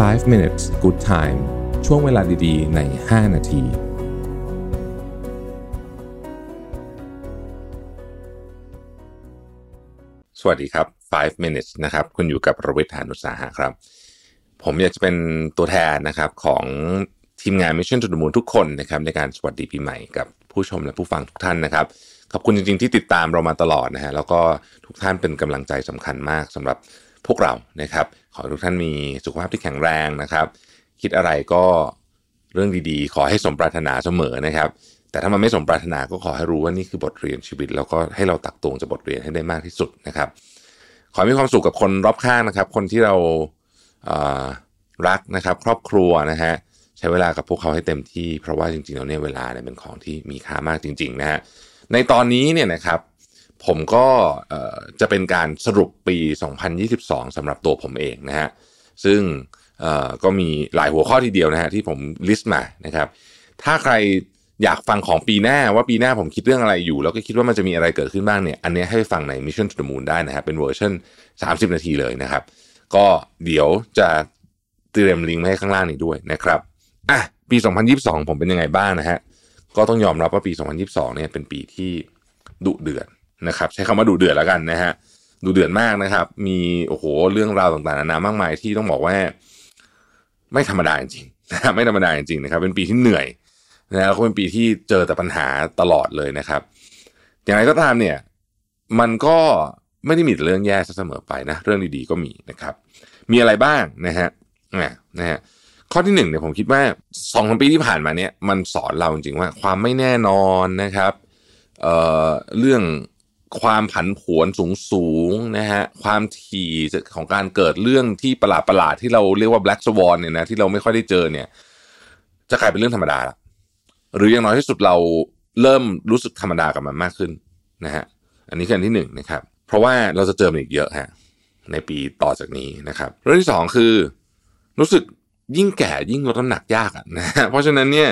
5 minutes good time ช่วงเวลาดีๆ ใน 5 นาที สวัสดีครับ 5 minutes นะครับ คุณอยู่กับประวิทยานุสาหะครับ ผมอยากจะเป็นตัวแทนนะครับของทีมงาน Mission to the Moon ทุกคนนะครับในการสวัสดีปีใหม่กับผู้ชมและผู้ฟังทุกท่านนะครับ ขอบคุณจริง ๆ ที่ติดตามเรามาตลอดนะฮะแล้วก็ทุกท่านเป็นกำลังใจสำคัญมากสำหรับพวกเรานะครับ ขอทุกท่านมีสุขภาพที่แข็งแรงนะครับ คิดอะไรก็เรื่องดีๆ ขอให้สมปรารถนาเสมอนะครับ แต่ถ้ามันไม่สมปรารถนาก็ขอให้รู้ว่านี่คือบทเรียนชีวิต แล้วก็ให้เราตักตวงจากบทเรียนให้ได้มากที่สุดนะครับ ขอให้มีความสุขกับคนรอบข้างนะครับ คนที่เราเอ่อรักนะครับ ครอบครัวนะฮะใช้เวลากับพวกเขาให้เต็มที่เพราะว่าจริงๆแล้วเนี่ยเวลาเนี่ยเป็นของที่มีค่ามากจริง ๆ นะฮะในตอนนี้เนี่ยนะครับ ผมก็จะเป็นการสรุปปี 2022สำหรับตัวผมเองนะฮะซึ่งก็มีหลายหัวข้อทีเดียวนะฮะที่ผม list มานะครับ ถ้าใครอยากฟังของปีหน้าว่าปีหน้าผมคิดเรื่องอะไรอยู่ แล้วก็คิดว่ามันจะมีอะไรเกิดขึ้นบ้างเนี่ย อันนี้ให้ฟังใน Mission to the Moon ได้นะฮะเป็นเวอร์ชัน30 นาทีเลยนะครับ ก็เดี๋ยวจะเตรียมลิงก์มาให้ข้างล่างนี้ด้วยนะครับอะปี 2022 ผมเป็นยังไงบ้างนะฮะก็ต้องยอมรับว่าปี 2022 เนี่ยเป็นปีที่ดุเดือด นะครับ ใช้คำว่าดุเดือดแล้วกันนะฮะดุเดือดมากนะครับ มีโอ้โหเรื่องราวต่างๆนานามากมายที่ต้องบอกว่า ไม่ธรรมดาจริงๆนะไม่ธรรมดาจริงๆนะครับ เป็นปีที่เหนื่อยนะแล้วก็เป็นปีที่เจอแต่ปัญหาตลอดเลยนะครับ อย่างไรก็ตามเนี่ย มันก็ไม่ได้มีแต่เรื่องแย่เสมอไปนะ เรื่องดีๆก็มีนะครับ มีอะไรบ้างนะฮะนะนะฮะข้อที่หนึ่งเนี่ยผมคิดว่าสองสปีที่ผ่านมาเนี่ยมันสอนเราจริงๆว่าความไม่แน่นอนนะครับเอ่อเรื่อง ความผันผวนสูงสูงๆนะฮะความถี่ของการเกิดเรื่องที่ประหลาดประหลาดๆที่เราเรียกว่า black swan เนี่ยนะที่เราไม่ค่อยได้เจอเนี่ย จะกลายเป็นเรื่องธรรมดาละหรืออย่างน้อยที่สุดเราเริ่มรู้สึกธรรมดากับมันมากขึ้นนะฮะอันนี้คืออันที่หนึ่งนะครับ เพราะว่าเราจะเจอมันอีกเยอะฮะในปีต่อจากนี้นะครับ เรื่องที่สองคือ รู้สึกยิ่งแก่ยิ่งลดน้ำหนักยากอะนะฮะเพราะฉะนั้นเนี่ย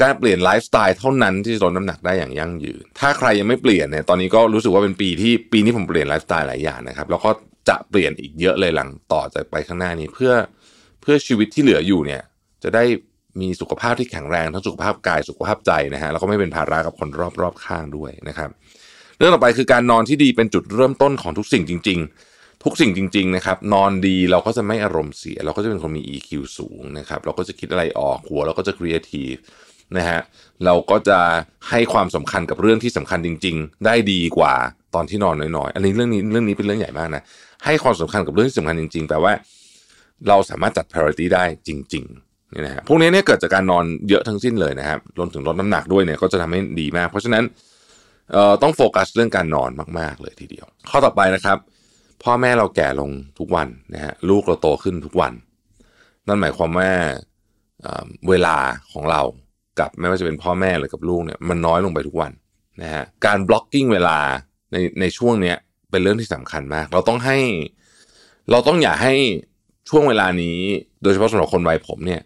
การเปลี่ยนไลฟ์สไตล์เท่านั้นที่จะลดน้ำหนักได้อย่างยั่งยืน ถ้าใครยังไม่เปลี่ยนเนี่ยตอนนี้ก็รู้สึกว่าเป็นปีที่ปีนี้ผมเปลี่ยนไลฟ์สไตล์หลายอย่างนะครับแล้วก็จะเปลี่ยนอีกเยอะเลยหลังต่อจากไปข้างหน้านี้เพื่อเพื่อชีวิตที่เหลืออยู่เนี่ย จะได้มีสุขภาพที่แข็งแรงทั้งสุขภาพกายสุขภาพใจนะฮะแล้วก็ไม่เป็นภาระกับคนรอบๆข้างด้วยนะครับ เรื่องต่อไปคือการนอนที่ดีเป็นจุดเริ่มต้นของทุกสิ่งจริง ๆ ทุกสิ่งจริง ๆ นะครับ นอนดีเราก็จะไม่อารมณ์เสีย เราก็จะเป็นคนมี EQ สูงนะครับ เราก็จะคิดอะไรออกหัวเราก็จะ creative นะฮะเราก็จะให้ความสำคัญกับเรื่องที่สำคัญจริง ๆ ได้ดีกว่าตอนที่นอนน้อยๆ อันนี้เรื่องนี้เรื่องนี้เป็นเรื่องใหญ่มากนะให้ความสำคัญกับเรื่องที่สำคัญจริงๆแปลว่า เราสามารถจัด priority ได้จริงๆนี่นะฮะพวกนี้เนี่ยเกิดจากการนอนเยอะทั้งสิ้นเลยนะครับรวมถึงลดน้ำหนักด้วยเนี่ยก็จะทำให้ดีมาก เพราะฉะนั้นเอ่อต้องโฟกัสเรื่องการนอนมากๆเลยทีเดียว ข้อต่อไปนะครับ พ่อแม่เราแก่ลงทุกวันนะฮะลูกเราโตขึ้นทุกวัน นั่นหมายความว่าเเวลาของเรา กับไม่ว่าจะเป็นพ่อแม่หรือกับลูกเนี่ยมันน้อยลงไปทุกวันนะฮะการบล็อกกิ้งเวลาในในช่วงเนี้ยเป็นเรื่องที่สำคัญมาก เราต้องให้ เราต้องอย่าให้ช่วงเวลานี้ โดยเฉพาะสำหรับคนวัยผมเนี่ย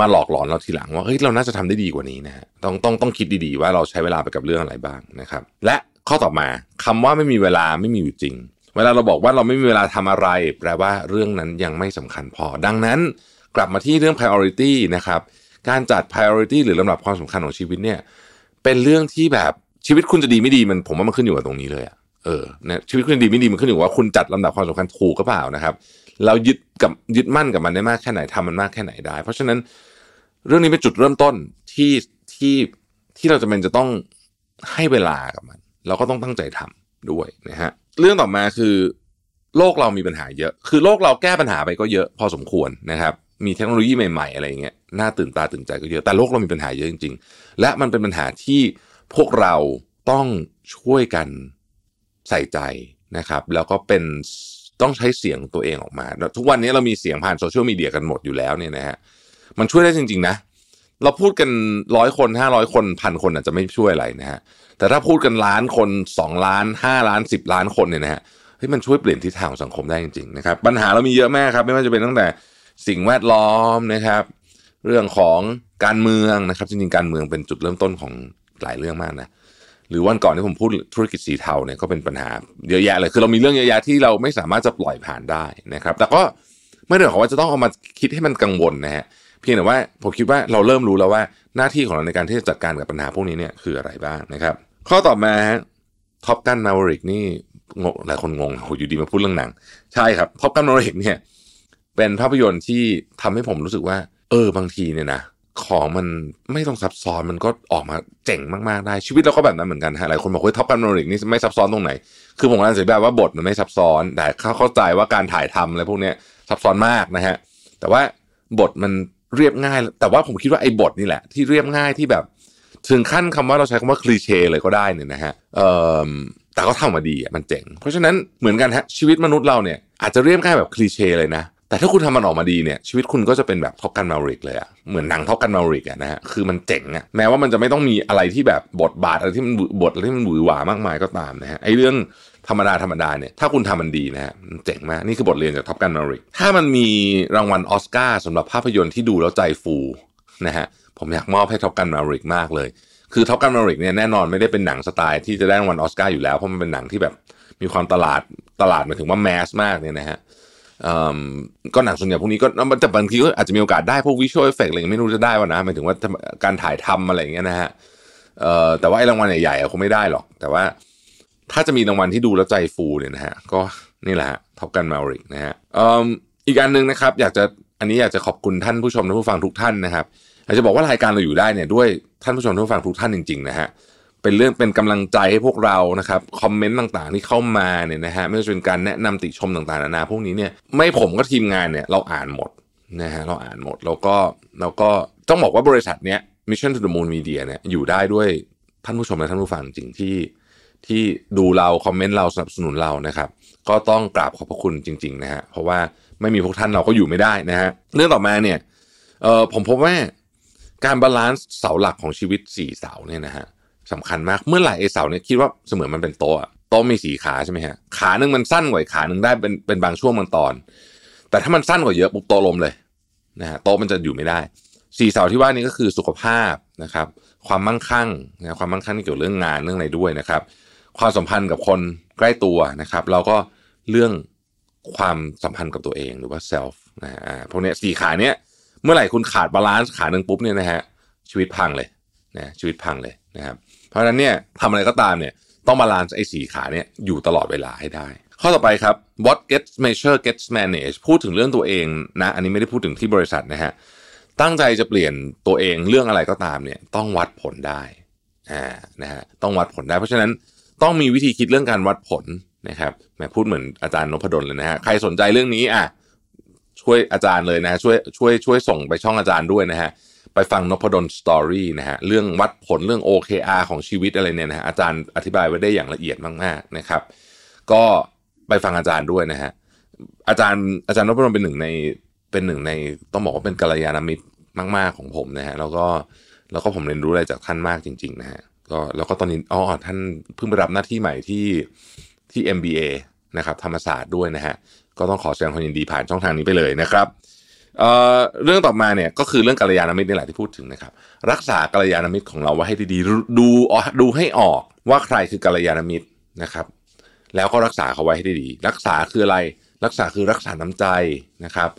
มาหลอกหลอนเราทีหลังว่าเฮ้ยเราน่าจะทำได้ดีกว่านี้นะฮะต้องต้องต้องคิดดีๆ ว่าเราใช้เวลาไปกับเรื่องอะไรบ้างนะครับ และข้อต่อมาคำว่าไม่มีเวลาไม่มีอยู่จริง เวลาเราบอกว่าเราไม่มีเวลาทำอะไร แปลว่าเรื่องนั้นยังไม่สำคัญพอ ดังนั้นกลับมาที่เรื่อง priority นะครับ การจัด priority หรือลำดับความสำคัญของชีวิตเนี่ย เป็นเรื่องที่แบบชีวิตคุณจะดีไม่ดีมันผมว่ามันขึ้นอยู่กับตรงนี้เลยอะเออนะชีวิตคุณจะดีไม่ดีมันขึ้นอยู่กับว่าคุณจัดลำดับความสำคัญถูกหรือเปล่านะครับ เรายึดกับยึดมั่นกับมันได้มากแค่ไหนทำมันมากแค่ไหนได้ เพราะฉะนั้นเรื่องนี้เป็นจุดเริ่มต้นที่ที่ที่เราจะเป็นจะต้องให้เวลากับมัน เราก็ต้องตั้งใจทำด้วยนะฮะเรื่องต่อมาคือ โลกเรามีปัญหาเยอะ คือโลกเราแก้ปัญหาไปก็เยอะพอสมควรนะครับ มีเทคโนโลยีใหม่ๆ อะไรอย่างเงี้ยน่าตื่นตาตื่นใจก็เยอะ แต่โลกเรามีปัญหาเยอะจริง ๆ และมันเป็นปัญหาที่พวกเราต้องช่วยกันใส่ใจนะครับ แล้วก็เป็นต้องใช้เสียงตัวเองออกมา ทุกวันนี้เรามีเสียงผ่านโซเชียลมีเดียกันหมดอยู่แล้วเนี่ยนะฮะมันช่วยได้จริง ๆ นะ เราพูดกันร้อยคนห้าร้อยคนพันคนอาจจะไม่ช่วยอะไรนะฮะแต่ถ้าพูดกันล้านคนสองล้านห้าล้านสิบล้านคนเนี่ยนะฮะเฮ้ยมันช่วยเปลี่ยนทิศทางของสังคมได้จริงๆนะครับปัญหาเรามีเยอะมากครับ ไม่ว่าจะเป็นตั้งแต่ สิ่งแวดล้อมนะครับ เรื่องของการเมืองนะครับ จริงๆการเมืองเป็นจุดเริ่มต้นของหลายเรื่องมากนะหรือวันก่อนที่ผมพูดธุรกิจสีเทาเนี่ยก็เป็นปัญหาเยอะแยะเลยคือเรามีเรื่องเยอะแยะที่เราไม่สามารถจะปล่อยผ่านได้นะครับ แต่ก็ไม่ได้หมายความว่าจะต้องเอามาคิดให้มันกังวลนะฮะเพียงแต่ว่าผมคิดว่าเราเริ่มรู้แล้วว่าหน้าที่ของเราในการที่จะจัดการกับปัญหาพวกนี้เนี่ยคืออะไรบ้างนะครับ ข้อต่อมา Top Gun: Maverick นี่งงหลายคนงงโหอยู่ดีมาพูดเรื่องหนัง ใช่ครับ Top Gun: Maverick เนี่ย เป็นภาพยนตร์ที่ทำให้ผมรู้สึกว่า เออบางทีเนี่ยนะของมันไม่ต้องซับซ้อนมันก็ออกมาเจ๋งมากๆได้ชีวิตเราก็แบบนั้นเหมือนกันฮะหลายคนบอกว่า Top Gun: Maverick นี่ไม่ซับซ้อนตรงไหน คือผมกำลังจะแบบว่าบทมันไม่ซับซ้อนแต่เข้าใจว่าการถ่ายทำอะไรพวกเนี้ยซับซ้อนมากนะฮะแต่ว่าบทมันเรียบง่าย แต่ว่าผมคิดว่าไอ้บทนี่แหละ ที่เรียบง่ายที่แบบ ถึงขั้นคำว่าเราใช้คำว่าคลีเช่เลยก็ได้เนี่ยนะฮะเอ่อแต่ก็ทำมาดีอะมันเจ๋ง เพราะฉะนั้นเหมือนกันฮะชีวิตมนุษย์เราเนี่ยอาจจะเรียบง่ายแบบคลีเช่เลยนะ แต่ถ้าคุณทำมันออกมาดีเนี่ยชีวิตคุณก็จะเป็นแบบท็อปกันมาริกเลยอะเหมือนหนังท็อปกันมาริกอะนะฮะคือมันเจ๋งอะแม้ว่ามันจะไม่ต้องมีอะไรที่แบบบทบาทอะไรที่มันบทอะไรที่มันหวือหวามากมายก็ตามนะฮะไอ้เรื่องธรรมดาธรรมดาเนี่ยถ้าคุณทำมันดีนะฮะเจ๋งมากนี่คือบทเรียนจาก Top Gun: Maverick ถ้ามันมีรางวัลออสการ์สำหรับภาพยนตร์ที่ดูแล้วใจฟูนะฮะผมอยากมอบให้ Top Gun: Maverick มากเลย คือ Top Gun: Maverick เนี่ยแน่นอนไม่ได้เป็นหนังสไตล์ที่จะได้รางวัลออสการ์อยู่แล้วเพราะมันเป็นหนังที่แบบมีความตลาดตลาดหมายถึงว่า mass มากเนี่ยนะฮะ ก็หนังส่วนใหญ่พวกนี้ก็แต่บางทีก็อาจจะมีโอกาสได้พวกวิชวลเอฟเฟกต์อะไรไม่รู้จะได้วะนะหมายถึงว่าการถ่ายทำอะไรอย่างเงี้ยนะฮะแต่ว่าไอ้รางวัลใหญ่ๆคงไม่ได้หรอก แต่ว่าถ้าจะมีรางวัลที่ดูแล้วใจฟูเนี่ยนะฮะก็นี่แหละท็อปกันมาริกนะฮะอีกอันหนึ่งนะครับ อยากจะอันนี้อยากจะขอบคุณท่านผู้ชมและผู้ฟังทุกท่านนะครับอยากจะบอกว่ารายการเราอยู่ได้เนี่ยด้วยท่านผู้ชมผู้ฟังทุกท่านจริงๆนะฮะ เป็นเรื่องเป็นกำลังใจให้พวกเรานะครับคอมเมนต์ต่างๆที่เข้ามาเนี่ยนะฮะไม่ว่าจะเป็นการแนะนำติชมต่างๆนานาพวกนี้เนี่ยไม่ผมก็ทีมงานเนี่ยเราอ่านหมดนะฮะเราอ่านหมดแล้วก็แล้วก็ต้องบอกว่าบริษัทเนี้ย Mission to the Moon Media เนี่ยอยู่ได้ด้วยท่านผู้ชมและท่านผู้ฟังจริงที่ที่ดูเรา comment เราสนับสนุนเรานะครับ ก็ต้องกราบขอบพระคุณจริง ๆ นะฮะเพราะว่าไม่มีพวกท่านเราก็อยู่ไม่ได้นะฮะเรื่องต่อมาเนี่ยเออผมพบว่าการ balance เสาหลักของชีวิตสี่เสาเนี่ยนะฮะ สำคัญมากเมื่อไหร่ไอ้เสาเนี่ยคิดว่าเสมือนมันเป็นโต๊ะโต๊ะมีสี่ขาใช่ไหมฮะขาหนึ่งมันสั้นกว่าขาหนึ่งได้เป็นเป็นบางช่วงบางตอน แต่ถ้ามันสั้นกว่าเยอะปุ๊บโต๊ะล้มเลยนะฮะโต๊ะมันจะอยู่ไม่ได้สี่เสาที่ว่านี้ก็คือสุขภาพนะครับ ความมั่งคั่งนะความมั่งคั่งเกี่ยวเรื่องงานเรื่องอะไรด้วยนะครับ ความสัมพันธ์กับคนใกล้ตัวนะครับแล้วก็เรื่องความสัมพันธ์กับตัวเองหรือว่า self นะฮะพวกนี้สี่ขาเนี้ยเมื่อไหร่คุณขาด balance ขาหนึ่งปุ๊บเนี่ยนะฮะชีวิตพังเลยนะชีวิตพังเลยนะครับ เพราะฉะนั้นเนี่ยทำอะไรก็ตามเนี่ยต้อง balance ไอ้สี่ขาเนี่ยอยู่ตลอดเวลาให้ได้ ข้อต่อไปครับ what gets measured gets managed พูดถึงเรื่องตัวเองนะ อันนี้ไม่ได้พูดถึงที่บริษัทนะฮะตั้งใจจะเปลี่ยนตัวเองเรื่องอะไรก็ตามเนี่ยต้องวัดผลได้อ่านะฮะต้องวัดผลได้ เพราะฉะนั้นต้องมีวิธีคิดเรื่องการวัดผลนะครับแม่พูดเหมือนอาจารย์นพดลเลยนะฮะใครสนใจเรื่องนี้อะช่วยอาจารย์เลยนะช่วยช่วยช่วยส่งไปช่องอาจารย์ด้วยนะฮะ ไปฟังนพดลสตอรี่นะฮะเรื่องวัดผลเรื่อง OKR ของชีวิตอะไรเนี่ยนะฮะอาจารย์อธิบายไว้ได้อย่างละเอียดมากๆนะครับ ก็ไปฟังอาจารย์ด้วยนะฮะอาจารย์อาจารย์นพดลเป็นหนึ่งในเป็นหนึ่งในต้องบอกว่าเป็นกัลยาณมิตรมาก ๆ ของผมนะฮะแล้วก็แล้วก็ผมเรียนรู้อะไรจากท่านมากจริง ๆ นะฮะก็แล้วก็ตอนนี้อ๋อท่านเพิ่งไปรับหน้าที่ใหม่ที่ที่ MBA นะครับธรรมศาสตร์ด้วยนะฮะก็ต้องขอแสดงความยินดีผ่านช่องทางนี้ไปเลยนะครับ เอ่อเรื่องต่อมาเนี่ยก็คือเรื่องกัลยาณมิตรนี่แหละที่พูดถึงนะครับ รักษากัลยาณมิตรของเราไว้ให้ดีๆดูดูให้ออกว่าใครคือกัลยาณมิตรนะครับ แล้วก็รักษาเขาไว้ให้ดีๆรักษาคืออะไรรักษาคือรักษาน้ำใจนะครับ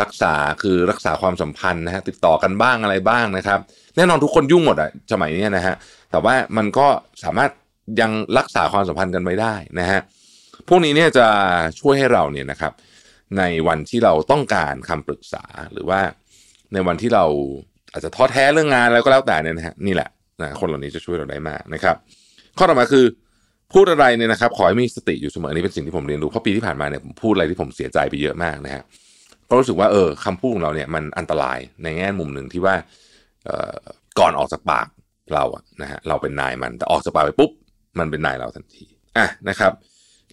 รักษาคือรักษาความสัมพันธ์นะฮะติดต่อกันบ้างอะไรบ้างนะครับ แน่นอนทุกคนยุ่งหมดอะสมัยนี้นะฮะแต่ว่ามันก็สามารถยังรักษาความสัมพันธ์กันไว้ได้นะฮะพวกนี้เนี่ยจะช่วยให้เราเนี่ยนะครับ ในวันที่เราต้องการคำปรึกษาหรือว่าในวันที่เราอาจจะท้อแท้เรื่องงานอะไรก็แล้วแต่เนี่ยนะฮะนี่แหละนะคนเหล่านี้จะช่วยเราได้มากนะครับ ข้อต่อมาคือพูดอะไรเนี่ยนะครับ ขอให้มีสติอยู่เสมออันนี้เป็นสิ่งที่ผมเรียนรู้เพราะปีที่ผ่านมาเนี่ยผมพูดอะไรที่ผมเสียใจไปเยอะมากนะฮะก็รู้สึกว่าเออคำพูดของเราเนี่ยมันอันตรายในแง่มุมหนึ่งที่ว่าก่อนออกจากปากเราอะนะฮะเราเป็นนายมันแต่ออกจากปากไปปุ๊บมันเป็นนายเราทันทีอะนะครับ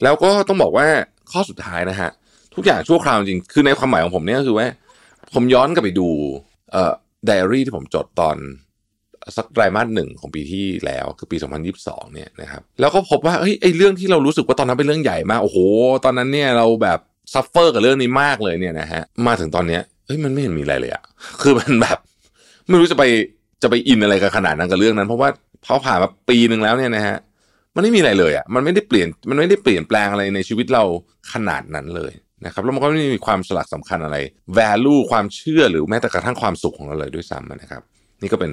แล้วก็ต้องบอกว่าข้อสุดท้ายนะฮะ ทุกอย่างชั่วคราวจริง คือในความหมายของผมเนี่ยก็คือว่า ผมย้อนกลับไปดูเอ่อไดอารี่ที่ผมจดตอนสักไตรมาสหนึ่งของปีที่แล้วคือปี 2022 เนี่ยนะครับแล้วก็พบว่าเฮ้ยไอ้เรื่องที่เรารู้สึกว่าตอนนั้นเป็นเรื่องใหญ่มากโอ้โห ตอนนั้นเนี่ยเราแบบ suffer กับเรื่องนี้มากเลยเนี่ยนะฮะมาถึงตอนเนี้ยเฮ้ยมันไม่เห็นมีอะไรเลยอะคือมันแบบ ไม่รู้จะไปจะไปอินอะไรกับขนาดนั้นกับเรื่องนั้น เพราะว่าพอผ่านมาปีหนึ่งแล้วเนี่ยนะฮะมันไม่มีอะไรเลยอะ่ะมันไม่ได้เปลี่ยนมันไม่ได้เปลี่ยนแปลงอะไรในชีวิตเราขนาดนั้นเลย นะครับแล้วมันก็ไม่มีความสลักสำคัญอะไร value ความเชื่อหรือแม้แต่กระทั่งความสุขของเราเลยด้วยซ้ำนะครับ นี่ก็เป็น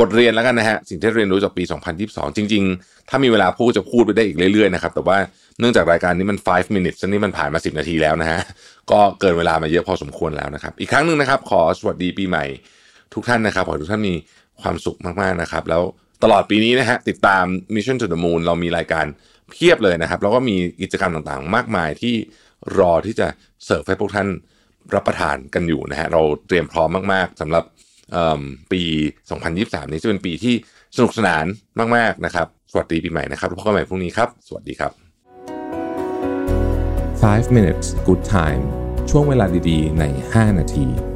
บทเรียนแล้วกันนะฮะสิ่งที่เรียนรู้จากปี 2022 จริง ๆ ถ้ามีเวลาพูดจะพูดไปได้อีกเรื่อยๆนะครับแต่ว่าเนื่องจากรายการนี้มัน 5 minutes นี่มันผ่านมา 10 นาทีแล้วนะฮะก็เกินเวลามาเยอะพอสมควรแล้วนะครับ อีกครั้งหนึ่งนะครับ ขอสวัสดีปีใหม่ทุกท่านนะครับขอทุกท่านมีความสุขมากๆนะครับ แล้วตลอดปีนี้นะฮะติดตาม Mission to the Moon เรามีรายการเพียบเลยนะครับ แล้วก็มีกิจกรรมต่างๆ มากมายที่ รอที่จะเสิร์ฟให้พวกท่านรับประทานกันอยู่นะฮะเราเตรียมพร้อมมาก ๆสำหรับปี 2023 นี้จะเป็นปีที่สนุกสนานมาก ๆ นะครับ สวัสดีปีใหม่นะครับพบกันใหม่พรุ่งนี้ครับ สวัสดีครับ 5 minutes good time ช่วงเวลาดี ๆ ใน 5 นาที